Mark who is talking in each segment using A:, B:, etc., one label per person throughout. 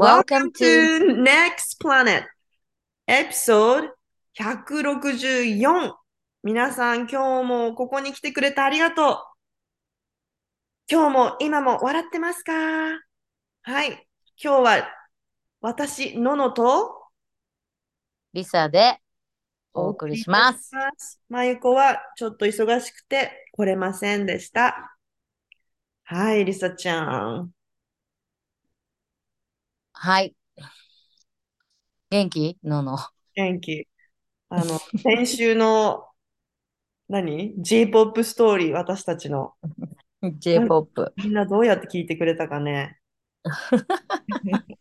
A: Welcome to Next Planet Episode 164皆さん今日もここに来てくれてありがとう今日も今も笑ってますか？はい今日は私ののと
B: リサでお送りします。
A: まゆこはちょっと忙しくて来れませんでした。はい、リサちゃん。
B: はい。元気？のの。
A: 元気。あの、先週の、何 ?J-POP ストーリー、私たちの。
B: J-POP。
A: みんなどうやって聞いてくれたかね。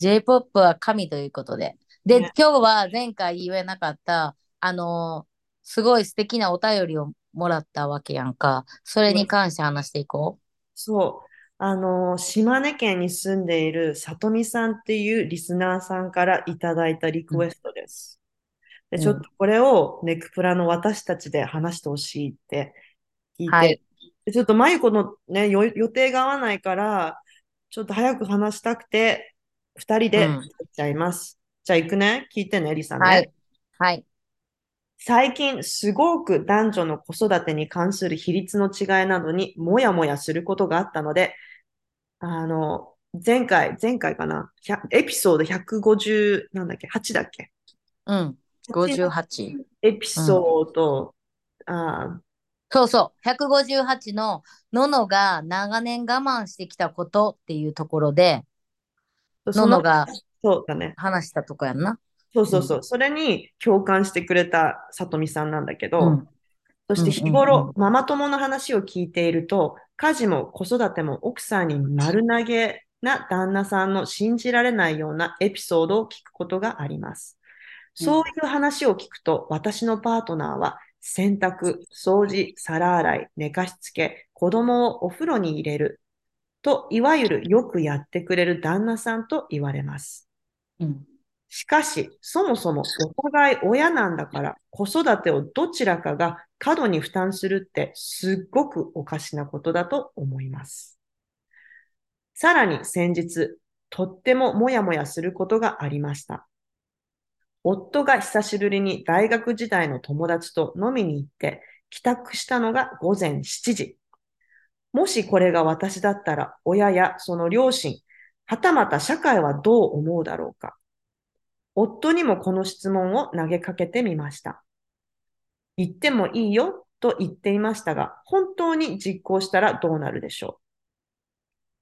B: J-POP は神ということで。で、
A: ね
B: 今日は前回言えなかった、あのーすごい素敵なお便りをもらったわけやんか。それに関して話していこ
A: そう。あの、島根県に住んでいるさとみさんっていうリスナーさんからいただいたリクエストです。で、
B: うん
A: ちょっとこれをネクプラの私たちで話してほしいって聞いて、
B: はい
A: でちょっとまゆこのね、よ予定が合わないから、ちょっと早く話したくて、二人で
B: うん
A: やっちゃいます。じゃあ行くね。聞いてね、リサ
B: う。
A: ね。
B: はい。はい。
A: 最近すごく男女の子育てに関する比率の違いなどにもやもやすることがあったので、あの、前回、前回かな、100エピソード150、なんだっけ、8だっけ？
B: うん。58。
A: エピソード、あ
B: そうそう。158のののが長年我慢してきたことっていうところで、
A: の
B: ののが
A: そうだね。
B: 話したとこやんな？
A: そうそうそう。それに共感してくれたさとみさんなんだけど、
B: うん。
A: そして日
B: うんうん
A: 頃、ママ友の話を聞いていると、家事も子育ても奥さんに丸投げな旦那さんの信じられないようなエピソードを聞くことがあります。そういう話を聞くと、私のパートナーは洗濯、掃除、皿洗い、寝かしつけ、子供をお風呂に入れると、いわゆるよくやってくれる旦那さんと言われます。
B: うん。
A: しかし、そもそもお互い親なんだから、子育てをどちらかが過度に負担するってすっごくおかしなことだと思います。さらに先日、とってももやもやすることがありました。夫が久しぶりに大学時代の友達と飲みに行って、帰宅したのが午前7時。もしこれが私だったら、親やその両親、はたまた社会はどう思うだろうか。夫にもこの質問を投げかけてみました。言ってもいいよと言っていましたが、本当に実行したらどうなるでしょう。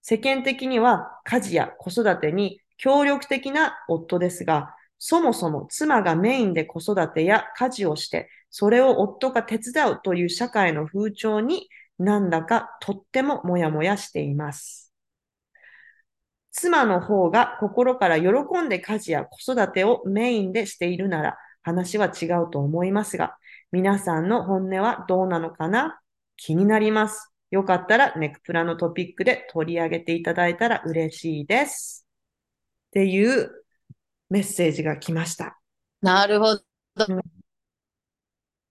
A: 世間的には家事や子育てに協力的な夫ですが、そもそも妻がメインで子育てや家事をして、それを夫が手伝うという社会の風潮になんだかとってももやもやしています。妻の方が心から喜んで家事や子育てをメインでしているなら話は違うと思いますが、皆さんの本音はどうなのかな？気になります。よかったらネクプラのトピックで取り上げていただいたら嬉しいです。っていうメッセージが来ました。
B: なるほど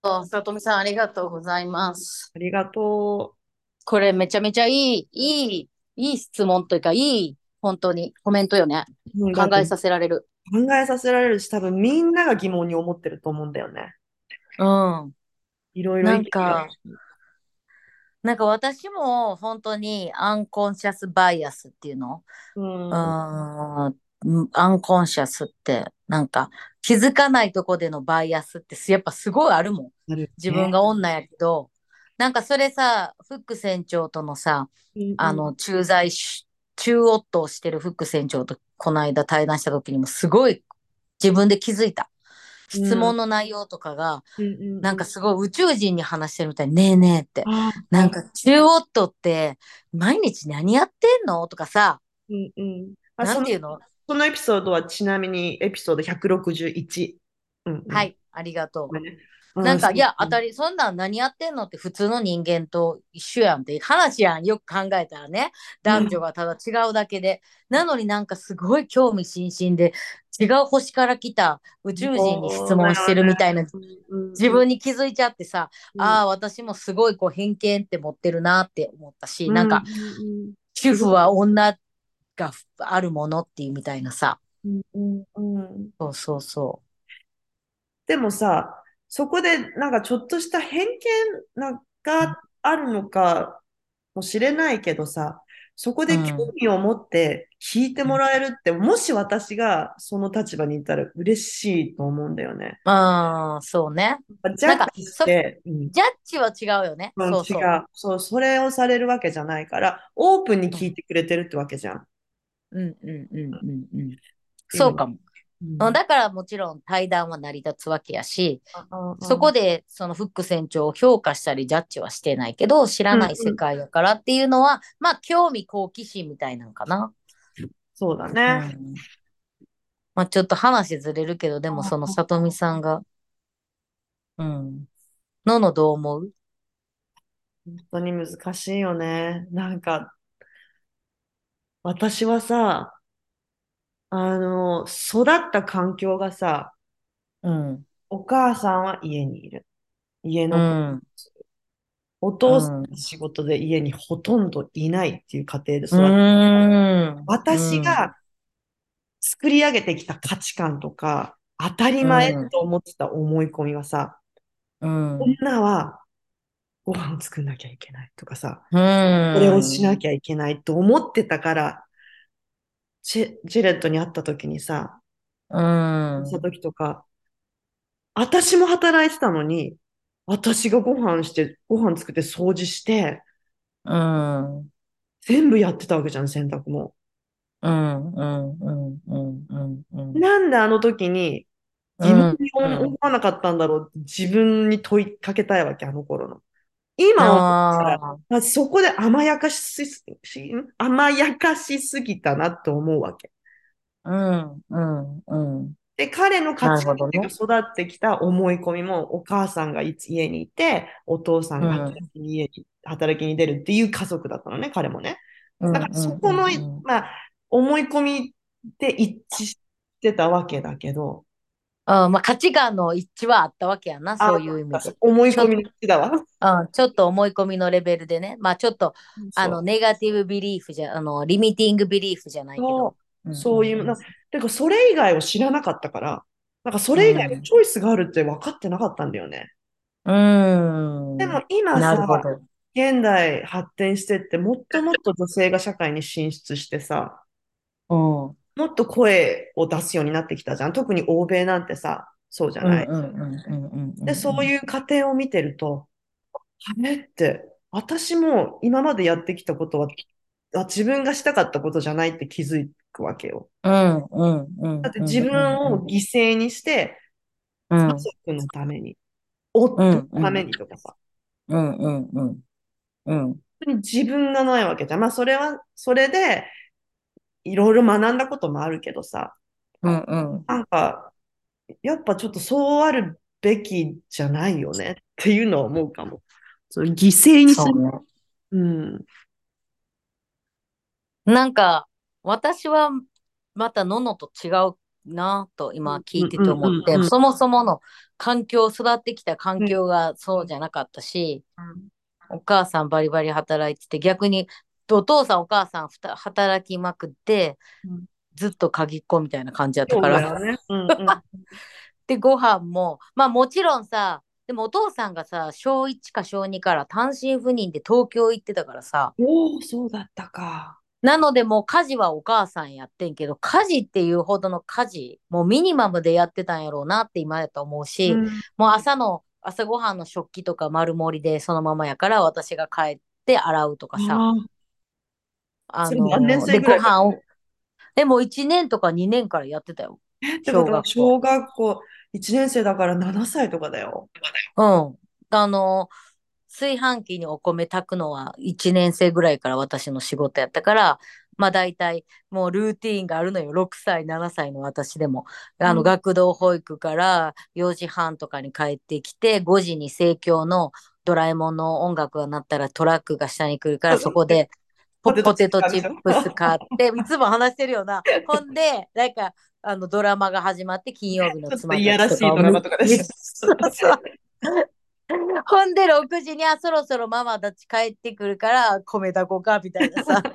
A: うん。
B: さとみさん、ありがとうございます。
A: ありがと
B: これめちゃめちゃいい、いい、いい質問というか、いい、本当にコメントよね。
A: う。
B: 考えさせられる。
A: 考えさせられるし、多分みんなが疑問に思ってると思うんだよね。
B: うん。
A: いろいろ
B: なんか、なんか私も本当にアンコンシャスバイアスっていうの？
A: うん、
B: アンコンシャスって、なんか気づかないとこでのバイアスってやっぱすごいあるもん。
A: ある
B: 自分が女やけど、なんかそれさ、フック船長とのさ、
A: ね
B: あの、駐在し、中夫をしてるフック船長とこの間対談した時にもすごい自分で気づいた。質問の内容とかが、
A: うんうんうん
B: なんかすごい宇宙人に話してるみたいに、ねえねえって。
A: あ
B: なんか中夫って毎日何やってんのとかさ、
A: うんうんあ
B: なんていう
A: その？
B: の
A: そのエピソードはちなみにエピソード161。うんうん
B: はい、ありがとう。なんか、いや、当た
A: り。
B: り、そんなん何やってんのって普通の人間と一緒やんって話やん。よく考えたらね。男女がただ違うだけで。なのになんかすごい興味津々で、違う星から来た宇宙人に質問してるみたいな、自分に気づいちゃってさ、ああ、私もすごいこう偏見って持ってるなって思ったし、なんか、主婦は女があるものっていうみたいなさ。
A: うんうんうん
B: そうそうそ
A: でもさ、そこでなんかちょっとした偏見なんかあるのかもしれないけどさ、そこで興味を持って聞いてもらえるって、もし私がその立場にいたら嬉しいと思うんだよね。
B: う。うん、そうね。
A: ジャッジして、うん
B: ジャッジは違うよね。
A: うん。違う。そう、それをされるわけじゃないから、オープンに聞いてくれてるってわけじゃん。
B: うんうんうんうんうん。そうかも。
A: うん
B: うんだからもちろん対談は成り立つわけやし、
A: うん
B: そこでそのフック船長を評価したりジャッジはしてないけど、知らない世界やからっていうのは、まあ興味好奇心みたいなのかな。
A: そうだ
B: う
A: ね。
B: んまあちょっと話ずれるけど、でもそのさとみさんが、うん。ののどう思う？
A: 本当に難しいよね。なんか、私はさ、あの、育った環境がさ、
B: うん。
A: お母さんは家にいる。家
B: う
A: の
B: ん。
A: お父さんの仕事で家にほとんどいないっていう家庭で
B: う
A: 育った。
B: ん。
A: 私が作り上げてきた価値観とか、当たり前と思ってた思い込みはさ、
B: うん。
A: 女はご飯作んなきゃいけないとかさ、
B: うん。
A: これをしなきゃいけないと思ってたから、ジェジェレットに会った時にさ、
B: うん。
A: した時とか、私も働いてたのに、私がご飯して、ご飯作って掃除して、
B: うん。
A: 全部やってたわけじゃん、洗濯も。
B: うん。うん。うん。うん。うん。うん。
A: なんであの時に自分に思わなかったんだろうって自分に問いかけたいわけ、あの頃の。今
B: あ
A: まあそこで甘やかし甘やかしすぎたなって思うわけ。
B: あ。うん。うん。うん。
A: で、彼の価値観が育ってきた思い込みも、お母さんが家にいて、お父さんが働きに、働きに出るっていう家族だったのね、彼もね。だからそこの、まあ、思い込みで一致してたわけだけど、
B: あまあ価値観の一致はあったわけやな、そういう意味で。
A: 思い込みの一致だわ。
B: うん、ちょっと思い込みのレベルでね。まあちょっと、あの、ネガティブビリーフじゃ、あの、リミティングビリーフじゃないけど。
A: そういう、なてかそれ以外を知らなかったから、なんかそれ以外のチョイスがあるって分かってなかったんだよね。
B: うん。
A: でも今さ。現代発展してって、もっともっと女性が社会に進出してさ、
B: うん。
A: もっと声を出すようになってきたじゃん。特に欧米なんてさ、そうじゃない？で、そういう過程を見てると、あれって、私も今までやってきたことは、あ自分がしたかったことじゃないって気づくわけよ。
B: うんうんうん。
A: だって自分を犠牲にして、
B: うん
A: 家族のために、夫のためにとかさ、
B: うんうんうん。うん。
A: 本当に自分がないわけじゃん。まあ、それは、それで、いろいろ学んだこともあるけどさ、
B: うんうん。
A: なんか、やっぱちょっとそうあるべきじゃないよねっていうのは思うかも。そう犠牲にする。
B: そうね。
A: うん。
B: なんか、私はまたののと違うなと今聞いてて思って、
A: うんうんうんうん
B: そもそもの環境、育ってきた環境がそうじゃなかったし、お母さんバリバリ働いてて、逆にお父さんお母さんふた働きまくって
A: うん、
B: ずっと鍵っ子みたいな感じだったから。
A: だよね。うんうん。
B: で、ご飯も、まあもちろんさ、でもお父さんがさ、小1か小2から単身赴任で東京行ってたからさ、
A: おお、そうだったか。
B: なのでもう家事はお母さんやってんけど、家事っていうほどの家事、もうミニマムでやってたんやろうなって今やと思うし、
A: うん
B: もう朝の、朝ごはんの食器とか丸盛りでそのままやから私が帰って洗うとかさ、
A: あ
B: あ
A: それ何年
B: の、で、
A: 生ぐらい
B: ご飯を、でも1年とか2年からやってたよ。
A: ーってことは
B: 小
A: 小学校1年生だから7歳とかだよ。
B: うん。あの、炊飯器にお米炊くのは1年生ぐらいから私の仕事やったから、まあ大体もうルーティーンがあるのよ。6歳、7歳の私でも。あの、
A: うん
B: 学童保育から4時半とかに帰ってきて、5時に盛況のドラえもんの音楽が鳴ったらトラックが下に来るから、そこでポ
A: ポテト
B: トチッ
A: プ
B: プス買って、いつも話してるよな。ほんで、なんか、あの、ドラマが始まって、金曜日の
A: ちょっと
B: 妻
A: いやらしいドラマとかで
B: そうそうほんで、6時にはそろそろママたち帰ってくるから、米炊こうか、みたいなさ。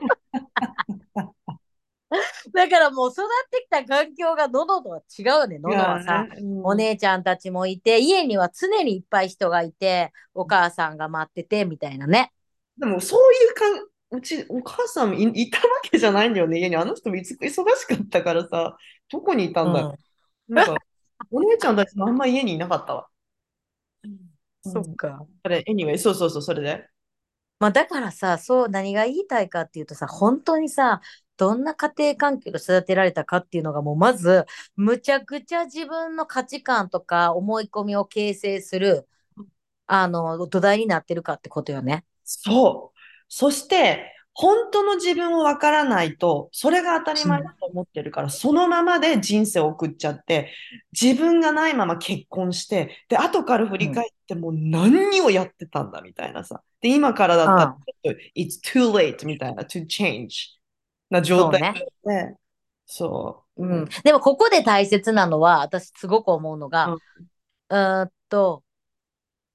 B: だからもう育ってきた環境が喉とは違うよね。
A: い
B: 喉はさ、
A: ねうん
B: お姉ちゃんたちもいて、家には常にいっぱい人がいて、お母さんが待ってて、みたいなね。
A: でもそういうかん、うち、お母さんい、いたわけじゃないんだよね、家に。あの人もいつ忙しかったからさ、どこにいたんだろう。なんか、お姉ちゃんたちもあんま家にいなかったわ。
B: そっか。
A: それ、anyway、そうそうそう、それで。
B: まあだからさ、そう、何が言いたいかっていうとさ、本当にさ、どんな家庭環境で育てられたかっていうのがもうまず、むちゃくちゃ自分の価値観とか思い込みを形成する、あの、土台になってるかってことよね。
A: そう。そして、本当の自分をわからないと、それが当たり前だと思ってるから、そのままで人生を送っちゃって、自分がないまま結婚して、で、後から振り返ってもう何をやってたんだみたいなさ。で、今からだったら、ちょっと it's too late みたいな、to change な状態
B: そうね
A: で、そう。
B: うん。でもここで大切なのは、私すごく思うのが、
A: うん
B: うーんと、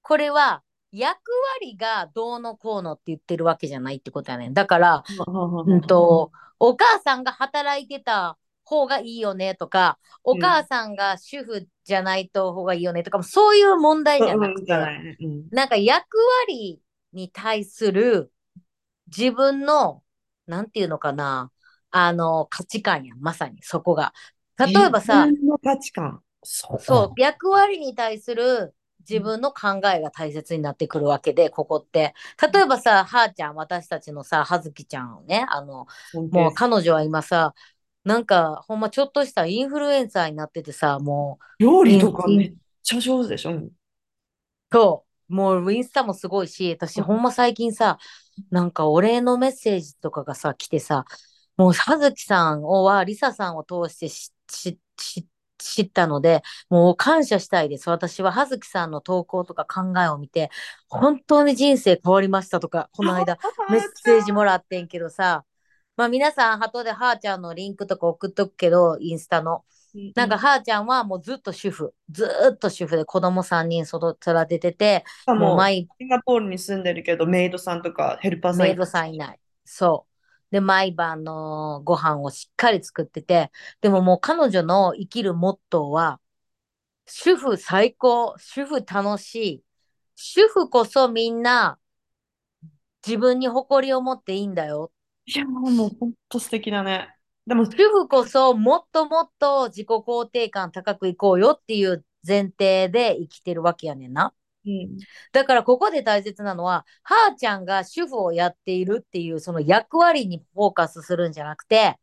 B: これは役割がどうのこうのって言ってるわけじゃないってことやねん。だから、うん。と、お母さんが働いてた方がいいよねとか、お母さんが主婦じゃないと方がいいよねとか、そういう問題じゃなくて、
A: うん。なん。
B: か役割に対する自分の、なん。ていうのかな、あの、価値観やん、まさにそこが。例えばさ、
A: 自分の価値観。そう、
B: 役割に対する自分の考えが大切になってくるわけで、ここって。例えばさ、はーちゃん、私たちのさ、はずきちゃんをね、あの、もう彼女は今さ、なんか、ほんまちょっとしたインフルエンサーになっててさ、もう、
A: 料理とか
B: うん
A: めっちゃ上手でしょ？うん。
B: そう、もうインスタもすごいし、私
A: うん。
B: ほんま最近さ、なんかお礼のメッセージとかがさ、来てさ、もう葉月さんをは、リサさんを通してししし知ったので、もう感謝したいです。私は葉月さんの投稿とか考えを見て、本当に人生変わりましたとか、この間 メッセージもらってんけどさ、まあ皆さん、後ではーちゃんのリンクとか送っとくけど、インスタの。なんか、はーちゃんはもうずっと主婦、ずーっと主婦で子供3人育ててて、
A: も
B: う毎
A: シンガポールに住んでるけど、メイドさんとかヘルパーさん
B: メイドさんいない。そう。で、毎晩のご飯をしっかり作ってて、でももう彼女の生きるモットーは、主婦最高、主婦楽しい、主婦こそみんな自分に誇りを持っていいんだよ。
A: いや、もう本当素敵だね。でも、
B: 主婦こそもっともっと自己肯定感高くいこうよっていう前提で生きてるわけやねんな。
A: うん、
B: だからここで大切なのは、はーちゃんが主婦をやっているっていうその役割にフォーカスするんじゃなくて、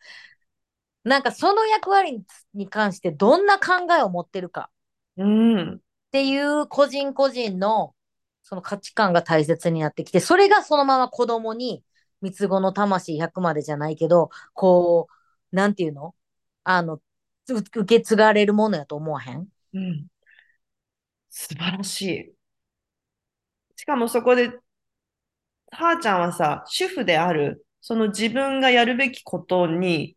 B: なんかその役割にに関してどんな考えを持ってるか。
A: うん、
B: っていう個人個人のその価値観が大切になってきて、それがそのまま子供に三つ子の魂100までじゃないけど、こう、なんていうの？あの、う受け継がれるものやと思わへん？
A: うん。素晴らしい。しかもそこで、はーちゃんはさ、主婦である、その自分がやるべきことに、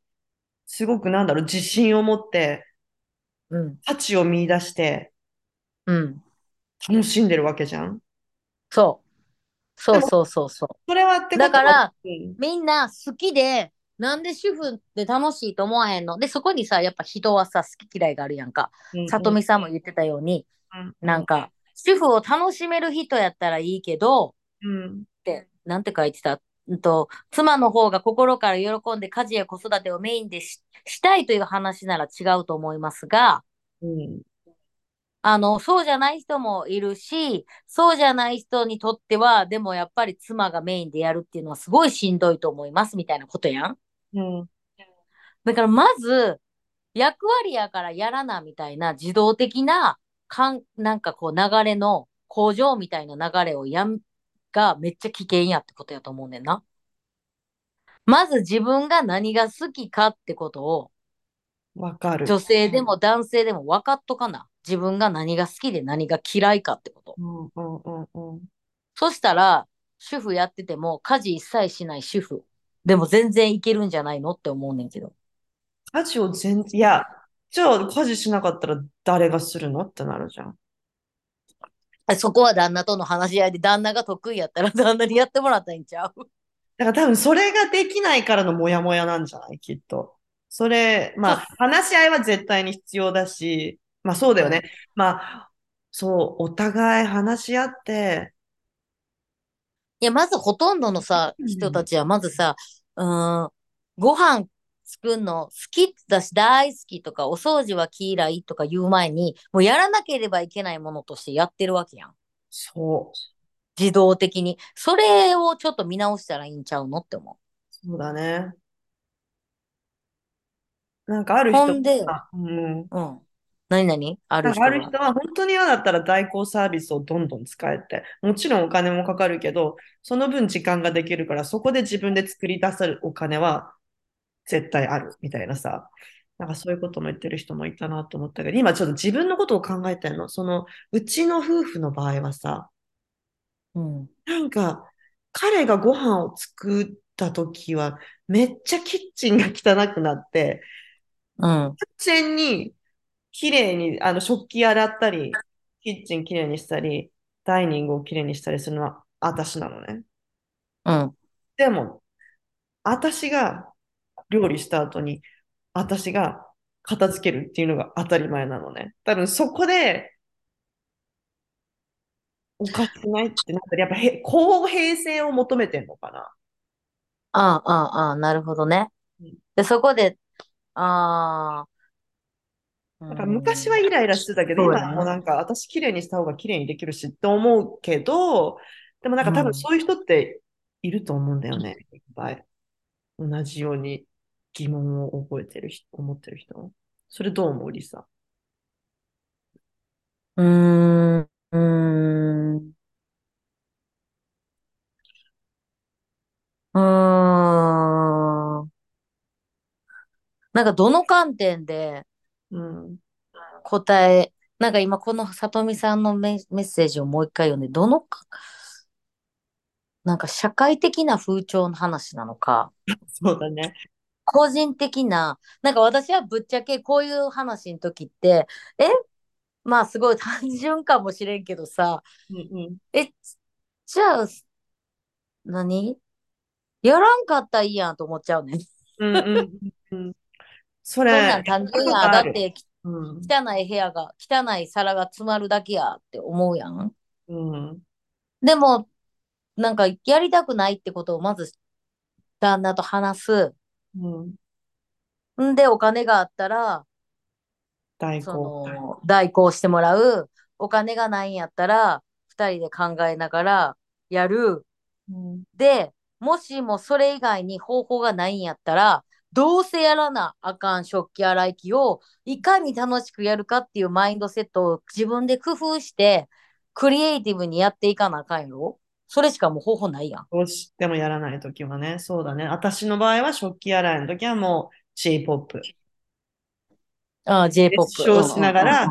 A: すごくなんだろう、自信を持って、
B: うん、
A: 価値を見出して、
B: うん。
A: 楽しんでるわけじゃん？
B: そう。そうそうそうそう。
A: それは
B: だから、
A: うん
B: みんな好きで、なんで主婦って楽しいと思わへんの？で、そこにさ、やっぱ人はさ、好き嫌いがあるやんか。
A: うん
B: さとみさんも言ってたように、
A: うん
B: なんか、主婦を楽しめる人やったらいいけど、
A: うん。
B: って、なんて書いてた？うんと、妻の方が心から喜んで家事や子育てをメインでししたいという話なら違うと思いますが、
A: うん。
B: あの、そうじゃない人もいるし、そうじゃない人にとっては、でもやっぱり妻がメインでやるっていうのはすごいしんどいと思いますみたいなことやん。
A: うん。
B: だからまず、役割やからやらなみたいな自動的な、かん、なんかこう流れの工場みたいな流れをやん、がめっちゃ危険やってことやと思うねんな。まず自分が何が好きかってことを、
A: わかる。
B: 女性でも男性でも分かっとかな。自分が何が好きで何が嫌いかってこと。
A: うんうんうんうん
B: そしたら、主婦やってても家事一切しない主婦。でも全然いけるんじゃないのって思うねんけど。
A: 家事を全然、いや、じゃあ家事しなかったら誰がするの？ってなるじゃん。
B: そこは旦那との話し合いで旦那が得意やったら 旦那にやってもらったらいいんちゃう？
A: だから多分それができないからのモヤモヤなんじゃない？きっと。それ、まあ、話し合いは絶対に必要だし、まあそうだよね。
B: うん。
A: まあ、そう、お互い話し合って、
B: いや、まずほとんどのさ、
A: うん、
B: 人たちは、まずさ、うーん、ご飯作るの好きだし大好きとか、お掃除は嫌いとか言う前に、もうやらなければいけないものとしてやってるわけやん。
A: そう、
B: 自動的に。それをちょっと見直したらいいんちゃうのって思う。
A: そうだね。なんかある人
B: ほんで、
A: は、うん、
B: うん。何々？ある人が。
A: る人は本当に嫌だったら代行サービスをどんどん使えて、もちろんお金もかかるけど、その分時間ができるから、そこで自分で作り出せるお金は絶対あるみたいなさ。なんかそういうことも言ってる人もいたなと思ったけど、今ちょっと自分のことを考えてんの？その、うちの夫婦の場合はさ、
B: うん。
A: なんか彼がご飯を作った時は、めっちゃキッチンが汚くなって、
B: うん。
A: 完全に綺麗に、あの、食器洗ったり、キッチン綺麗にしたり、ダイニングを綺麗にしたりするのは私なのね。
B: うん。
A: でも、私が料理した後に、私が片付けるっていうのが当たり前なのね。多分そこでおかしくないってなったら、やっぱへ公平性を求めてんのかな。
B: ああ、ああ、ああ、なるほどね。
A: うん
B: で、そこで、ああ、う
A: なんか昔は
B: ん。
A: イライラしてたけど、今もうなんか私綺麗にした方が綺麗にできるしって思うけど、でもなんか多分
B: うん。
A: そういう人っていると思うんだよね。いっぱい。同じように疑問を覚えてる人、思ってる人？それどう思う？リサ。
B: うーん。うーん。うーん。なんかどの観点で
A: うん。
B: 答え、なんか今このさとみさんのメ、メッセージをもう一回読んで、どのか、なんか社会的な風潮の話なのか、
A: そうだね。
B: 個人的な、なんか私はぶっちゃけこういう話の時って、え、まあすごい単純かもしれんけどさ、
A: うんうん。
B: え、じゃあ、何？やらんかったらいいやんと思っちゃうね。
A: うんうんうんうん。それ、
B: そんなん単
A: た
B: 純や。だってき
A: うん。
B: 汚い部屋が、汚い皿が詰まるだけやって思うやん。
A: うん。
B: でも、なんかやりたくないってことをまず旦那と話す。
A: うん。
B: んで、お金があったら、そ
A: 代行。
B: の、代行してもらう。お金がないんやったら、二人で考えながらやる。
A: うん。
B: で、もしもそれ以外に方法がないんやったら、どうせやらなあかん食器洗い機をいかに楽しくやるかっていうマインドセットを自分で工夫して、クリエイティブにやっていかなあかんやろそれしかもう方法ないやん。
A: どうしてもやらないときはね。そうだね。私の場合は食器洗いのときはもう J-POP。
B: ああ、
A: 熱
B: J-POP。うん
A: 唱しながら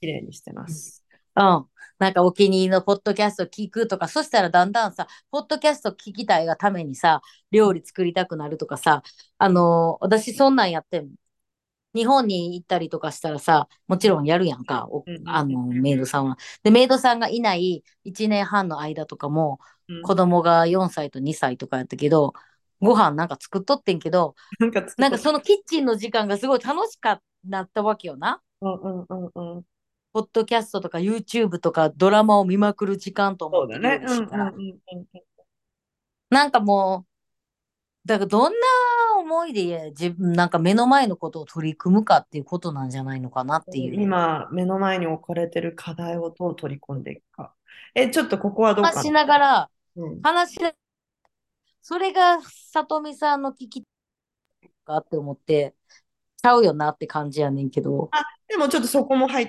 A: 綺麗にしてます。
B: うん。うん。なんかお気に入りのポッドキャスト聞くとか、そしたらだんだんさ、ポッドキャスト聞きたいがためにさ、料理作りたくなるとかさ、あのー私そんなんやってん日本に行ったりとかしたらさ、もちろんやるやんか、あの、メイドさんは。で、メイドさんがいない1年半の間とかも、
A: うん。
B: 子供が4歳と2歳とかやったけど、ご飯なんか作っとってんけど、
A: なんか。
B: なんかそのキッチンの時間がすごい楽しかなったわけよな。
A: うんうんうんうん。
B: ポッドキャストとか YouTube とかドラマを見まくる時間と思って料
A: そうだね。うん。うんうん。
B: なんかもう、だからどんな思いで自分、なんか目の前のことを取り組むかっていうことなんじゃないのかなっていう。
A: 今、目の前に置かれてる課題をどう取り込んでいくか。え、ちょっとここはどうかな？
B: 話しながら、
A: うん。
B: 話し、それがさとみさんの聞きかって思って、ちゃうよなって感じやねんけど。
A: あ、でもちょっとそこも入っ、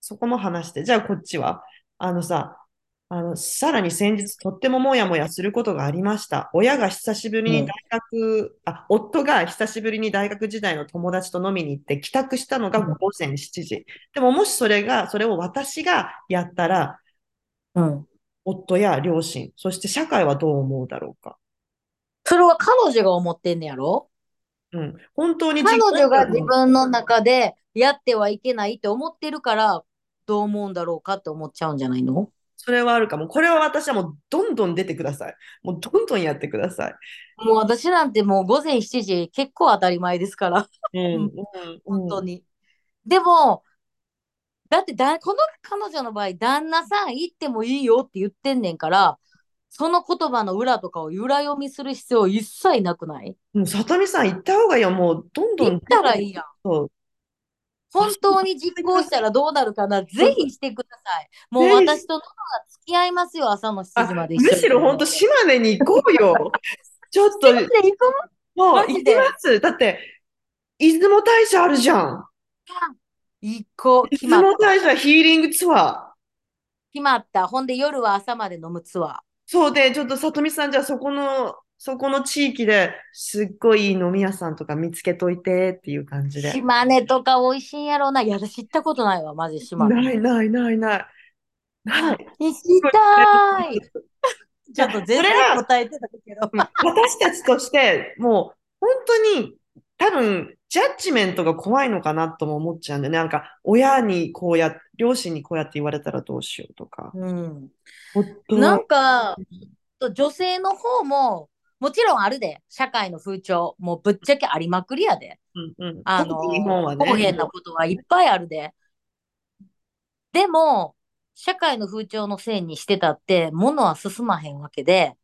A: そこも話して。じゃあこっちは？あのさ、あの、さらに先日とってももやもやすることがありました。親が久しぶりに大
B: うん。
A: 学、あ、夫が久しぶりに大学時代の友達と飲みに行って帰宅したのが午前7時。でももしそれが、それを私がやったら、
B: うん。
A: 夫や両親、そして社会はどう思うだろうか。
B: それは彼女が思ってんねやろ？
A: うん。本当に
B: 彼女が自。分の中でやってはいけないって思ってるから、どう思うんだろうかって思っちゃうんじゃないの？
A: それはあるかも。これは私はもうどんどん出てください。もうどんどんやってください。
B: もう私なんてもう午前7時結構当たり前ですから。
A: うん、うん、
B: 本当に。でも、だってだ、この彼女の場合、旦那さん行ってもいいよって言ってんねんから、その言葉の裏とかを裏読みする必要一切なくない？
A: もう、さとみさん行った方がいいよ。もう、どんどん。
B: 行ったらいいやん。
A: そう。
B: 本当に実行したらどうなるかな？ぜひしてください。もう私とノノが付き合いますよ、朝の7時まで
A: むしろ本当、島根に行こうよ。ちょっと、
B: で行く
A: もう
B: マジで？
A: 行きます。だって、出雲大社あるじゃん。
B: 行こう。決
A: 出雲。大社ヒーリングツアー。
B: 決まった。ほんで夜は朝まで飲むツアー。
A: そうで、ちょっとさとみさん、じゃあそこの、そこの地域ですっごいいい飲み屋さんとか見つけといてっていう感じで。
B: 島根とか美味しいんやろうな。いや、私行ったことないわ、マジ島根。
A: ないないないない。ない。
B: 行きたい。ちょっと全然答えてたけど。
A: 私たちとして、もう本当に多分、ジャッジメントが怖いのかなとも思っちゃうんだよね。なんか、親にこうや、両親にこうやって言われたらどうしようとか。
B: うん。なんか、女性の方も、もちろんあるで。社会の風潮。もうぶっちゃけありまくりやで。
A: うんうん、
B: あの、
A: 日本は
B: 不公平
A: ね。
B: なことはいっぱいあるで。でも、社会の風潮のせいにしてたって、物は進まへんわけで、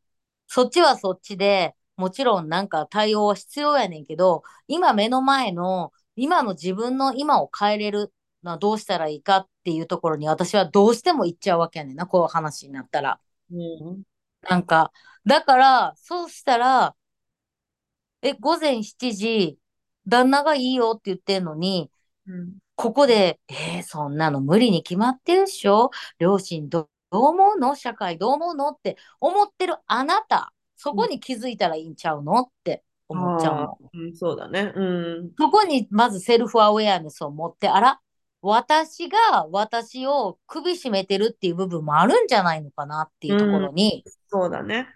B: そっちはそっちで、もちろんなんか対応は必要やねんけど、今目の前の、今の自分の今を変えれるのはどうしたらいいかっていうところに私はどうしても行っちゃうわけやねんな、こういう話になったら。
A: うん
B: なんか、だから、そうしたら、え、午前7時、旦那がいいよって言ってんのに、
A: うん
B: ここで、えーそんなの無理に決まってるっしょ？両親どどう思うの？社会どう思うの？って思ってるあなた、そこに気づいたらいいんちゃうの？って思っちゃう
A: あ
B: の。
A: ーうん、そうだね。うん。
B: そこにまずセルフアウェアネスを持って、あら、私が私を首絞めてるっていう部分もあるんじゃないのかなっていうところに、
A: そうだね。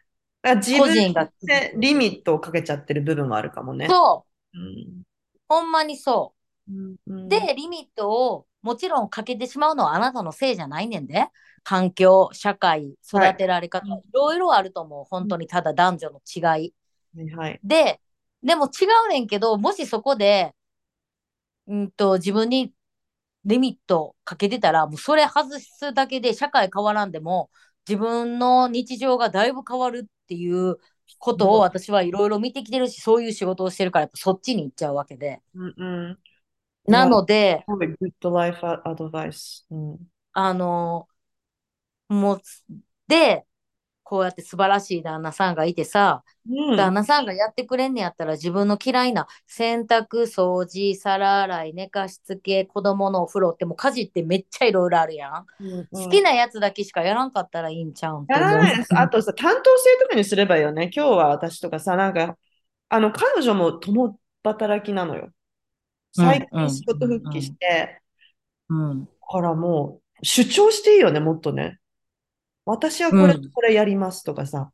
A: だ自分
B: 個人が
A: でリミットをかけちゃってる部分もあるかもね。
B: そう、
A: うん
B: ほんまにそう。
A: うん
B: で、リミットをもちろんかけてしまうのはあなたのせいじゃないねんで。環境、社会、育てられ方、
A: はい
B: いろいろあると思う。本当にただ男女の違い
A: はい。
B: で、でも違うねんけど、もしそこで、うんと、自分にリミットかけてたら、もうそれ外すだけで社会変わらんでも、自分の日常がだいぶ変わるっていうことを私はいろいろ見てきてるし、そういう仕事をしてるから、やっぱそっちに行っちゃうわけで。
A: うんうん。
B: なので、
A: グッドライフアドバイス。うん。
B: あの、もう、で、こうやって素晴らしい旦那さんがいてさ、
A: うん
B: 旦那さんがやってくれんねやったら自分の嫌いな洗濯、掃除、皿洗い、寝かしつけ、子供のお風呂ってもう家事ってめっちゃいろいろあるやん。
A: うん
B: 好きなやつだけしかやらんかったらいいんちゃうん
A: やらないです。あとさ、担当性とかにすればいいよね。今日は私とかさ、なんか、あの、彼女も共働きなのよ。最
B: うんうん
A: 近仕事復帰して、
B: うん。
A: だからもう、主張していいよね、もっとね。私はこれ
B: うん。
A: これやりますとかさ、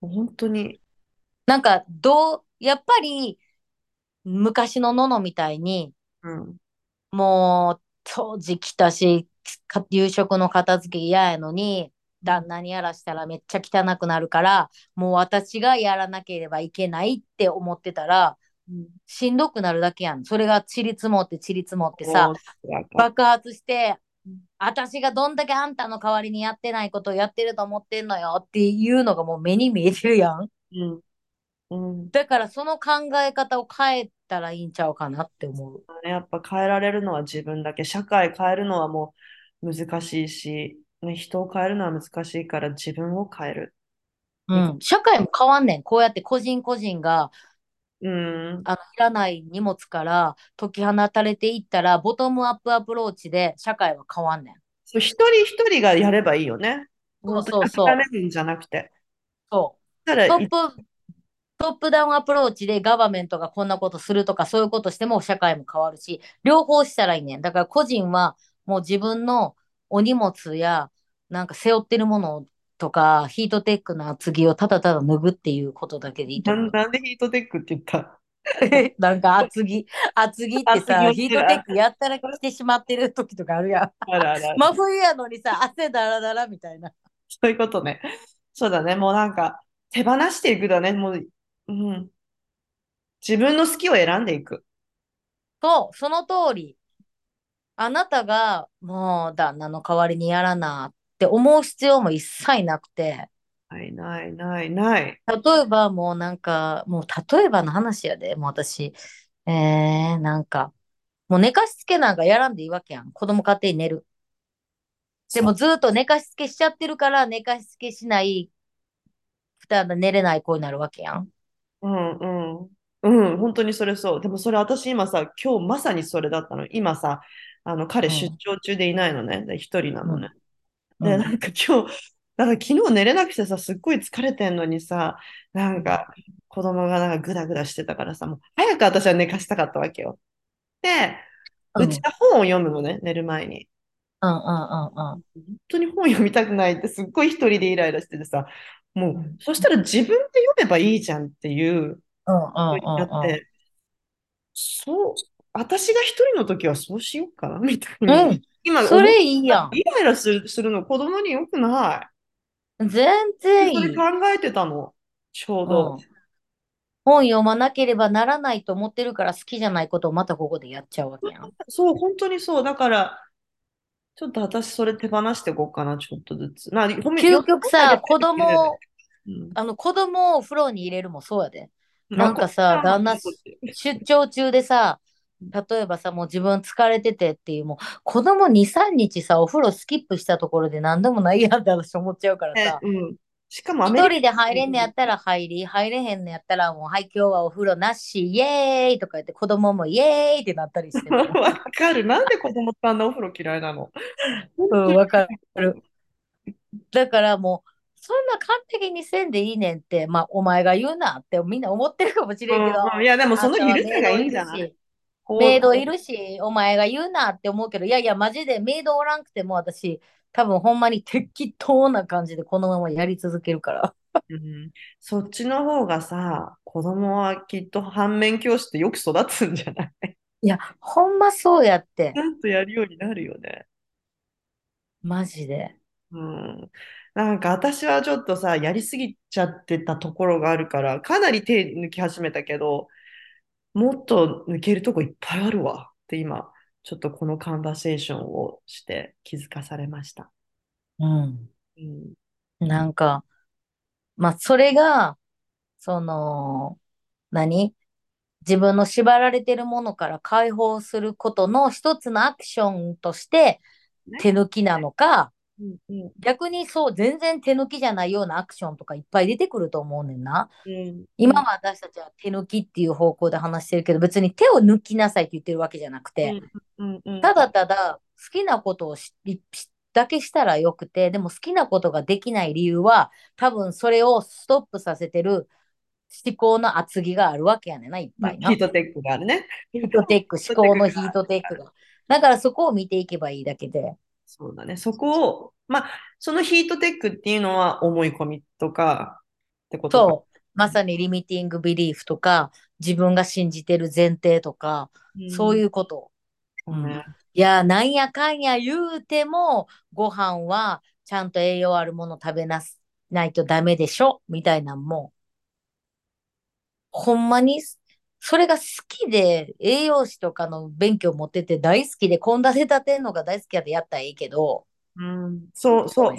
A: 本当に、
B: なんか、どう、やっぱり、昔のののみたいに、
A: うん、
B: もう、当時来たし、か夕食の片付け嫌やのに、旦那にやらしたらめっちゃ汚くなるから、もう私がやらなければいけないって思ってたら、
A: うん。
B: しんどくなるだけやん。それがちりつもってちりつもってさ、爆発して
A: うん、
B: 私がどんだけあんたの代わりにやってないことをやってると思ってんのよっていうのがもう目に見えてるやん。
A: うんうん、
B: だからその考え方を変えたらいいんちゃうかなって思う。
A: やっぱ変えられるのは自分だけ。社会変えるのはもう難しいし、ね、人を変えるのは難しいから自分を変える。
B: うん。社会も変わんねん。こうやって個人個人が、
A: うん、
B: あの、いらない荷物から解き放たれていったら、ボトムアップアプローチで社会は変わんねん。
A: 一人一人がやればいいよね。
B: そうそうそう
A: るんじゃなくて。
B: そう。トップ、トップダウンアプローチでガバメントがこんなことするとかそういうことしても社会も変わるし、両方したらいいねん。だから個人はもう自分のお荷物やなんか背負ってるものとかヒートテックの厚着をただただ脱ぐっていうことだけでいいと思う。
A: なんなんでヒートテックって言った？
B: なんか厚着、厚着ってさ、ヒートテックやったら着てしまってる時とかあるやん。
A: あらあら。
B: 真冬やのにさ、汗だらだらみたいな。
A: そういうことね。そうだね。もうなんか、手放していくだね。もう、うん。自分の好きを選んでいく。
B: そう、その通り。あなたがもう旦那の代わりにやらなって思う必要も一切なくて、
A: ないないないない。
B: 例えばもうなんか、もう例えばの話やで、もう私、えー、なんか、もう寝かしつけなんかやらんでいいわけやん。子供家庭に寝る。で。もずっと寝かしつけしちゃってるから、寝かしつけしない、負担寝れない子になるわけやん。
A: うんうん。うん、本当にそれそう。でもそれ私今さ、今日まさにそれだったの。今さ、あの彼出
B: うん、
A: 張中でいないのね。で一人なのね。
B: うん、う
A: で、な
B: ん、
A: んか今日、なんか昨日寝れなくてさ、すっごい疲れてんのにさ、な
B: うん、
A: んか子供がなんかグダグダしてたからさ、もう早く私は寝かしたかったわけよ。で、
B: うん、うん、
A: うちは本を読むのね、寝る前に。
B: うん、うん、
A: 本当に本読みたくないってすっごい一人でイライラしててさ、もう、
B: うん、
A: そしたら自分で読めばいいじゃんっていう
B: うん、う
A: そう、私が一人の時はそうしようかなみたい
B: うん、
A: に、
B: うん。
A: 今
B: それいいや
A: た。イライラする、するの子供に良くな
B: ん。全
A: い。それ考
B: 然いい。
A: えてたの、ちょう
B: う
A: ど。
B: ん。本読まなければならないと思ってるから好きじゃないことをまたここでやっちゃうわけやん。
A: そう、本当にそう。だから、ちょっと私それ手放していこうかな、ちょっとずつ。な、
B: 究
A: 読
B: 極さ、子供、
A: うん。
B: あの子供を風呂に入れるもそうやで。
A: あ、
B: なん
A: こ
B: かさ、旦那。出張中でさ、例えばさ、もう自分疲れててっていう、もう子供2、3日さ、お風呂スキップしたところで何でもないやんって私思っちゃうから
A: ね、
B: さ、
A: うん。しかも
B: 一人で入れんのや
A: 人
B: ったら入り、入れへんのやったらもう、はい、今日はお風呂なし、イエーイとか言って子供もイエーイってなったりして。
A: わかる。なんで子供ってあんなお風呂嫌いなの？本
B: うん。わかる。だからもう、そんな完璧にせんでいいねんって、まあ、お前が言うなってみんな思ってるかもしれんけど、
A: うんうん、いや、でもその許せがい
B: い
A: いんじゃない？
B: メイドい
A: こ
B: るし、お前が言うなって思うけど、いやいや、マジでメイドおらんくても私、多分ほんまに適当な感じでこのままやり続けるから。
A: う、うん、そっちの方がさ、子供はきっと反面教師ってよく育つんじゃない？
B: いや、ほんまそうやって。
A: ちゃんとやるようになるよね。
B: マジで。
A: うん。なんか私はちょっとさ、やりすぎちゃってたところがあるから、かなり手抜き始めたけど、もっと抜けるとこいっぱいあるわって今、ちょっとこのカンバセーションをして気づかされました。
B: うん。
A: うん。
B: なんか、まあ、それが、その、何？自分の縛られてるものから解放することの一つのアクションとして
A: ね。
B: 手抜きなのか、
A: うんうん
B: 逆にそう、全然手抜きじゃないようなアクションとかいっぱい出てくると思うねんな。
A: うんうん
B: 今は私たちは手抜きっていう方向で話してるけど、別に手を抜きなさいって言ってるわけじゃなくて、
A: うんうんうん
B: ただただ好きなことをししだけしたらよくて、でも好きなことができない理由は、多分それをストップさせてる思考の厚木があるわけやねんな、いっぱいな。
A: ヒートテックがあるね。
B: ヒートテック、思考のヒートテック
A: が
B: が。だからそこを見ていけばいいだけで。
A: そうだね。そこを、まあ、そのヒートテックっていうのは思い込みとかってことか。
B: そう。まさにリミティングビリーフとか、自分が信じてる前提とか、そう
A: うん。
B: いうこと。うん。いや、なんやかんや言うても、ご飯はちゃんと栄養あるもの食べなすないとダメでしょ？みたいなんも、ほんまに、それが好きで、栄養士とかの勉強持ってて大好きで、献立立てんのが大好きやでやったらいいけど、
A: うん。そうそう。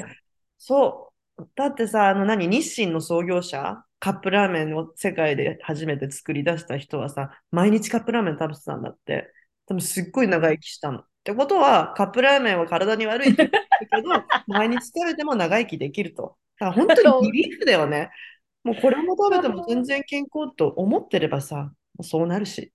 B: そう。
A: だってさ、あの何、日清の創業者、カップラーメンを世界で初めて作り出した人はさ、毎日カップラーメン食べてたんだって。でもすっごい長生きしたの。ってことは、カップラーメンは体に悪いけど、毎日食べても長生きできると。だから本当にビリーフだよね。もうこれも食べても全然健康と思ってればさ、そうなるし。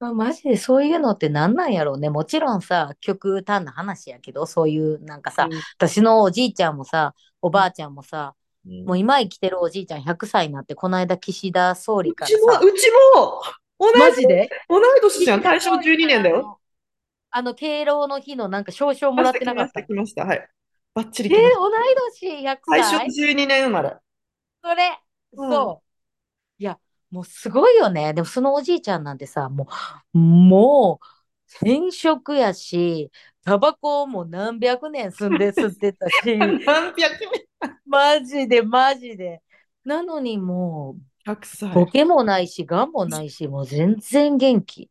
B: まあ、マジでそういうのって何なんやろうね。もちろんさ、極端な話やけど、そういうなんかさ、
A: うん
B: 私のおじいちゃんもさ、お
A: うん
B: ばあちゃんもさ、
A: うん
B: もう今生きてるおじいちゃん100歳になって、この間岸田総理
A: うちも、
B: からさ、
A: うちも同い
B: マジで？
A: 同い年じゃん。大正12
B: 総理か
A: 年だよ。
B: らあの、敬老の日のなんか証書を
A: 来ました、
B: もらってなかった？
A: 来ました。はい。バッチリ
B: えー。同い年？100
A: 大正
B: 歳
A: 12年生まれ。
B: それ、
A: うん。
B: そう。いや、もうすごいよね。でもそのおじいちゃんなんてさ、もう、もう、転職やし、タバコも何百年住んで吸ってたし、
A: 何百年
B: マジでマジで。なのにも
A: 100
B: う、
A: 歳。
B: ボケもないし、ガンもないし、もう全然元気。
A: い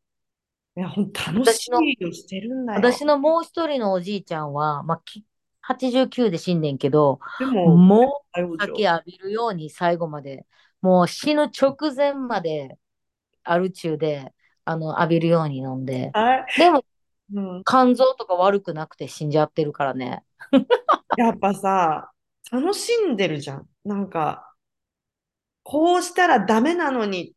A: や、ほんと楽しいよしてるんだよ。
B: 私のもう一人のおじいちゃんは、まあ、き89で死んでんけど、
A: でも、
B: もう酒浴びるように最後まで、もう死ぬ直前までアル中で、あの、浴びるように飲んで。
A: はい。
B: でも、
A: うん、
B: 肝臓とか悪くなくて死んじゃってるからね。
A: やっぱさ、楽しんでるじゃん。なんか、こうしたらダメなのに、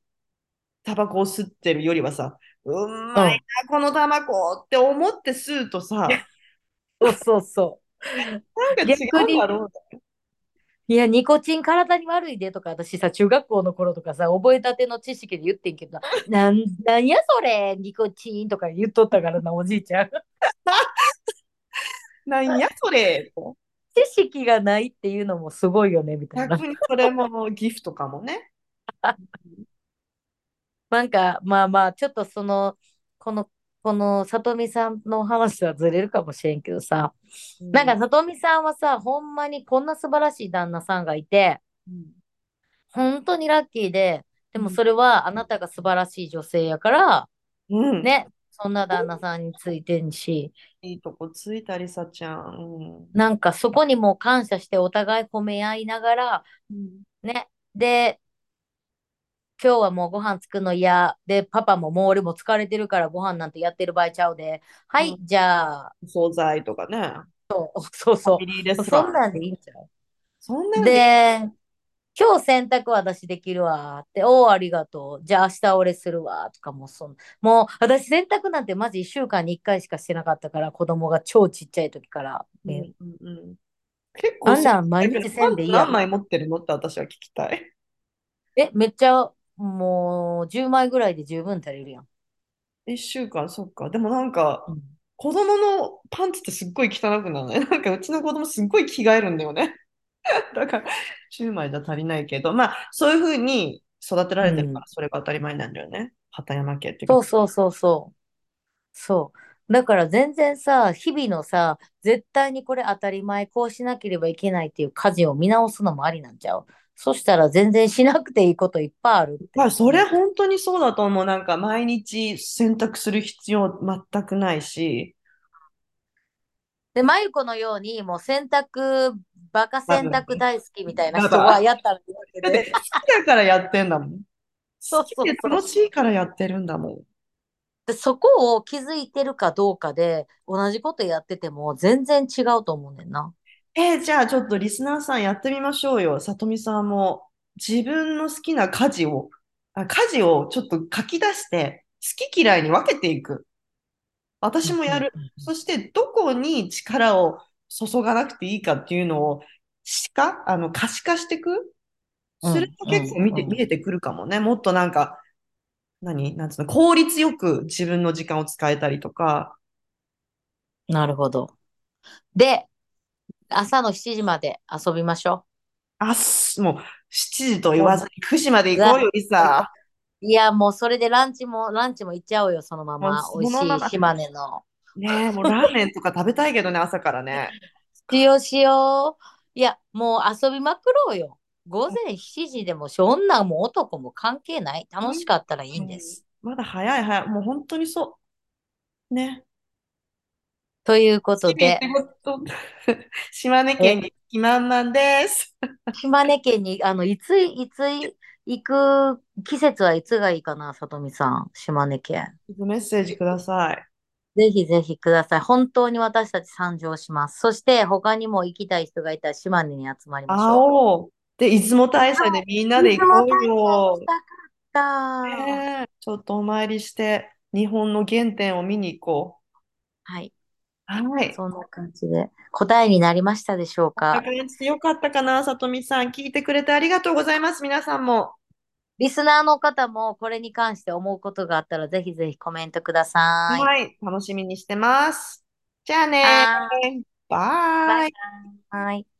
A: タバコを吸ってるよりはさ、うまいな、このタバコって思って吸うとさ、
B: そうそうそ
A: なんか違うんだろう
B: う。いや、ニコチン体に悪いでとか、私さ、中学校の頃とかさ、覚えたての知識で言ってんけど、なん、なんやそれ、ニコチンとか言っとったからな、おじいちゃん。
A: なんやそれと。
B: 知識がないっていうのもすごいよね、みたいな。
A: 逆にそれもギフトかもね。
B: なんか、まあまあ、ちょっとその、この、この、さとみさんの話はずれるかもしれんけどさ、なんか、さとみさんはさ、ほんまにこんな素晴らしい旦那さんがいて、
A: うん、
B: 本当にラッキーで、でもそれはあなたが素晴らしい女性やから、
A: うん、
B: ね、そんな旦那さんについてんし、
A: いいとこついたりさちゃん。うん。
B: なんかそこにも感謝してお互い褒め合いながら、
A: うん。
B: ね、で、今日はもうご飯作るの嫌。で、パパももう俺も疲れてるからご飯なんてやってる場合ちゃうで。はい、
A: う
B: じゃあ、
A: お惣菜とかね。
B: そうそう。
A: ストラン。
B: そんなんでいいんちゃう
A: そんなんで
B: で、今日洗濯私できるわって、おお、ありがとう。じゃあ明日俺するわとかもそん、もう私洗濯なんてマジ1週間に1回しかしてなかったから、子供が超ちっちゃい時から。
A: うん
B: ね
A: うんうん結構
B: あんなん毎日せんでいいやん
A: 何枚持ってるのって私は聞きたい。
B: え、めっちゃもう10枚ぐらいで十分足りるやん。
A: 一週間、そっか。でもなんか、
B: うん
A: 子供のパンツってすっごい汚くならない？なんかうちの子供すっごい着替えるんだよね。だから、10枚じゃ足りないけど、まあ、そういうふうに育てられてるから、それが当たり前なんだよね。畑山家っていうか。
B: そうそうそうそう。そう。だから全然さ、日々のさ、絶対にこれ当たり前、こうしなければいけないっていう家事を見直すのもありなんちゃう？そしたら全然しなくていいこといっぱいある。
A: まあ、それ本当にそうだと思う。なんか毎日洗濯する必要全くないし、
B: で、まゆこのように、もう洗濯、バカ洗濯大好きみたいな人はやったらいいわけ
A: だって
B: で。
A: 好きだからやってんだもん。
B: そうそうそう
A: 楽しいからやってるんだもん。
B: で、そこを気づいてるかどうかで、同じことやってても全然違うと思うねんな。
A: えーじゃあちょっとリスナーさんやってみましょうよ。さとみさんも自分の好きな家事を、あ家事をちょっと書き出して、好き嫌いに分けていく。私もやる。そして、どこに力を注がなくていいかっていうのを、しか、あの、可視化していく？
B: うん
A: それと結構見て、
B: うん
A: 見えてくるかもね。もっとなんか、何？なんつうの、効率よく自分の時間を使えたりとか。
B: なるほど。で、朝の7時まで遊びましょ
A: あっす、もう、7時と言わずに9時まで行こうよ、リサ。
B: う。いや、もうそれでランチも、ランチも行っちゃおうよ、そのまま。美味しい島根の。
A: ねえ、もうラーメンとか食べたいけどね、朝からね。
B: しようしよう。いや、もう遊びまくろうよ。午前7時でも、女も男も関係ない。楽しかったらいいんです。
A: まだ早い早い。もう本当にそう。ね。
B: ということで
A: 島根県に気満々です。
B: 島根県に、あの、いつ、いつ行く季節はいつがいいかな、さとみさん。島根県。
A: メッセージください。
B: ぜひぜひください。本当に私たち参上します。そして他にも行きたい人がいたら島根に集まりまし
A: 会
B: ょう。
A: で、出雲大社でみんなで行こうよ。
B: たかった。
A: ねえちょっとお参りして、日本の原点を見に行こ
B: はい。
A: う。はい。
B: そんな感じで答えになりましたでしょうか？
A: よかったかな、さとみさん。聞いてくれてありがとうございます。皆さんも。
B: リスナーの方もこれに関して思うことがあったらぜひぜひコメントください。
A: はい。楽しみにしてます。じゃあね
B: は
A: バイ。
B: バイ。